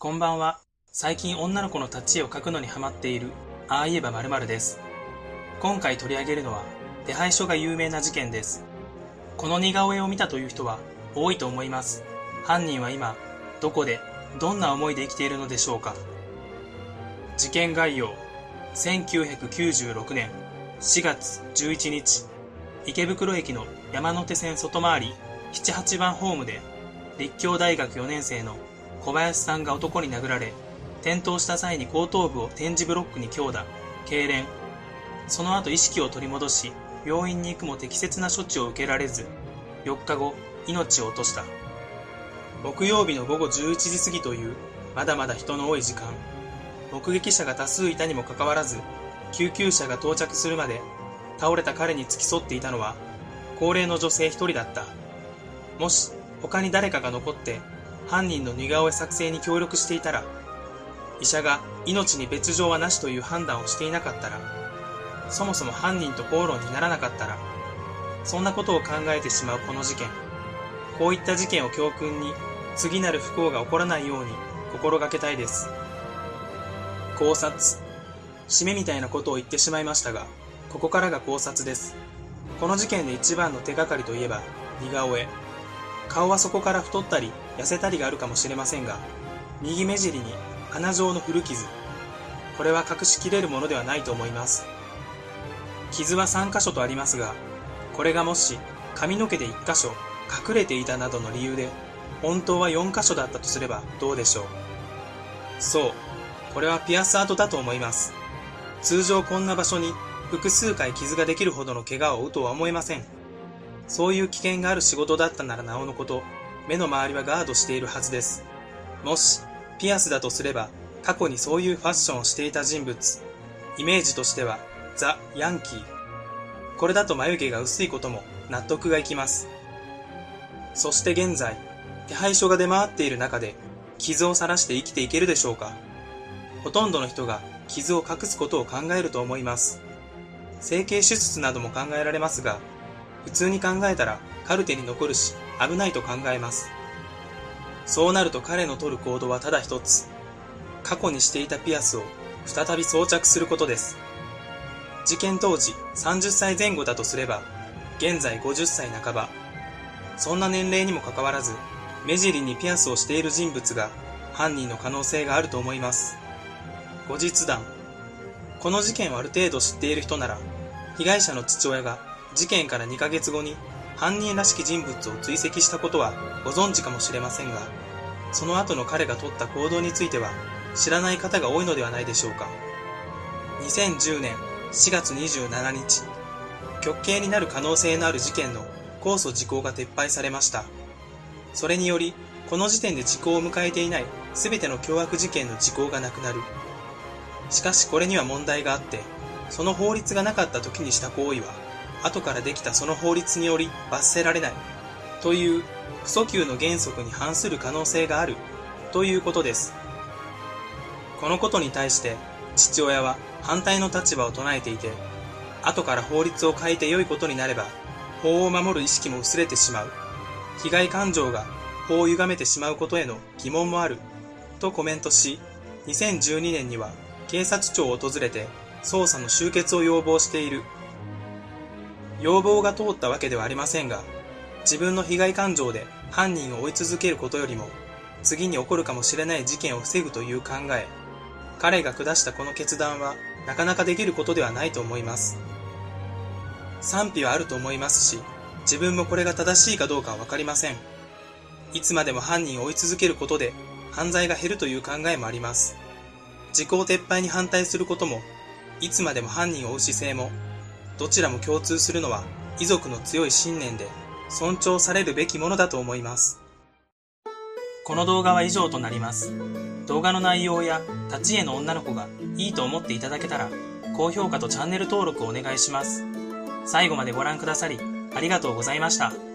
こんばんは。最近女の子の立ち絵を描くのにハマっている、ああ言えば〇〇です。今回取り上げるのは、手配書が有名な事件です。この似顔絵を見たという人は多いと思います。犯人は今、どこで、どんな思いで生きているのでしょうか。事件概要。1996年4月11日、池袋駅の山手線外回り7、8番ホームで、立教大学4年生の小林さんが男に殴られ、転倒した際に後頭部を点字ブロックに強打、痙攣。その後意識を取り戻し、病院に行くも適切な処置を受けられず、4日後、命を落とした。木曜日の午後11時過ぎという、まだまだ人の多い時間。目撃者が多数いたにもかかわらず、救急車が到着するまで、倒れた彼に付き添っていたのは、高齢の女性一人だった。もし、他に誰かが残って、犯人の似顔絵作成に協力していたら、医者が命に別状はなしという判断をしていなかったら、そもそも犯人と口論にならなかったら、そんなことを考えてしまうこの事件。こういった事件を教訓に、次なる不幸が起こらないように心がけたいです。考察。締めみたいなことを言ってしまいましたが、ここからが考察です。この事件で一番の手がかりといえば、似顔絵。顔はそこから太ったり、痩せたりがあるかもしれませんが、右目尻に穴状の古傷。これは隠しきれるものではないと思います。傷は3箇所とありますが、これがもし髪の毛で1箇所隠れていたなどの理由で、本当は4箇所だったとすればどうでしょう。そう、これはピアス跡だと思います。通常こんな場所に複数回傷ができるほどの怪我を負うとは思えません。そういう危険がある仕事だったならなおのこと、目の周りはガードしているはずです。もし、ピアスだとすれば、過去にそういうファッションをしていた人物。イメージとしては、ザ・ヤンキー。これだと眉毛が薄いことも納得がいきます。そして現在、手配書が出回っている中で、傷を晒して生きていけるでしょうかほとんどの人が傷を隠すことを考えると思います。整形手術なども考えられますが、普通に考えたらカルテに残るし危ないと考えます。そうなると彼の取る行動はただ一つ。過去にしていたピアスを再び装着することです。事件当時30歳前後だとすれば、現在50歳半ば。そんな年齢にもかかわらず、目尻にピアスをしている人物が犯人の可能性があると思います。後日談。この事件をある程度知っている人なら、被害者の父親が事件から2ヶ月後に犯人らしき人物を追跡したことはご存知かもしれませんが、その後の彼が取った行動については知らない方が多いのではないでしょうか。2010年4月27日、極刑になる可能性のある事件の控訴時効が撤廃されました。それにより、この時点で時効を迎えていない全ての凶悪事件の時効がなくなる。しかしこれには問題があって、その法律がなかった時にした行為は、後からできたその法律により罰せられない。という、不訴求の原則に反する可能性がある。ということです。このことに対して、父親は反対の立場を唱えていて、後から法律を変えて良いことになれば、法を守る意識も薄れてしまう。被害感情が法を歪めてしまうことへの疑問もある。とコメントし、2012年には警察庁を訪れて捜査の終結を要望している。要望が通ったわけではありませんが、自分の被害感情で犯人を追い続けることよりも、次に起こるかもしれない事件を防ぐという考え、彼が下したこの決断はなかなかできることではないと思います。賛否はあると思いますし、自分もこれが正しいかどうかはわかりません。いつまでも犯人を追い続けることで犯罪が減るという考えもあります。時効撤廃に反対することも、いつまでも犯人を追う姿勢も、どちらも共通するのは遺族の強い信念で尊重されるべきものだと思います。この動画は以上となります。動画の内容や立ち絵の女の子がいいと思っていただけたら、高評価とチャンネル登録をお願いします。最後までご覧くださり、ありがとうございました。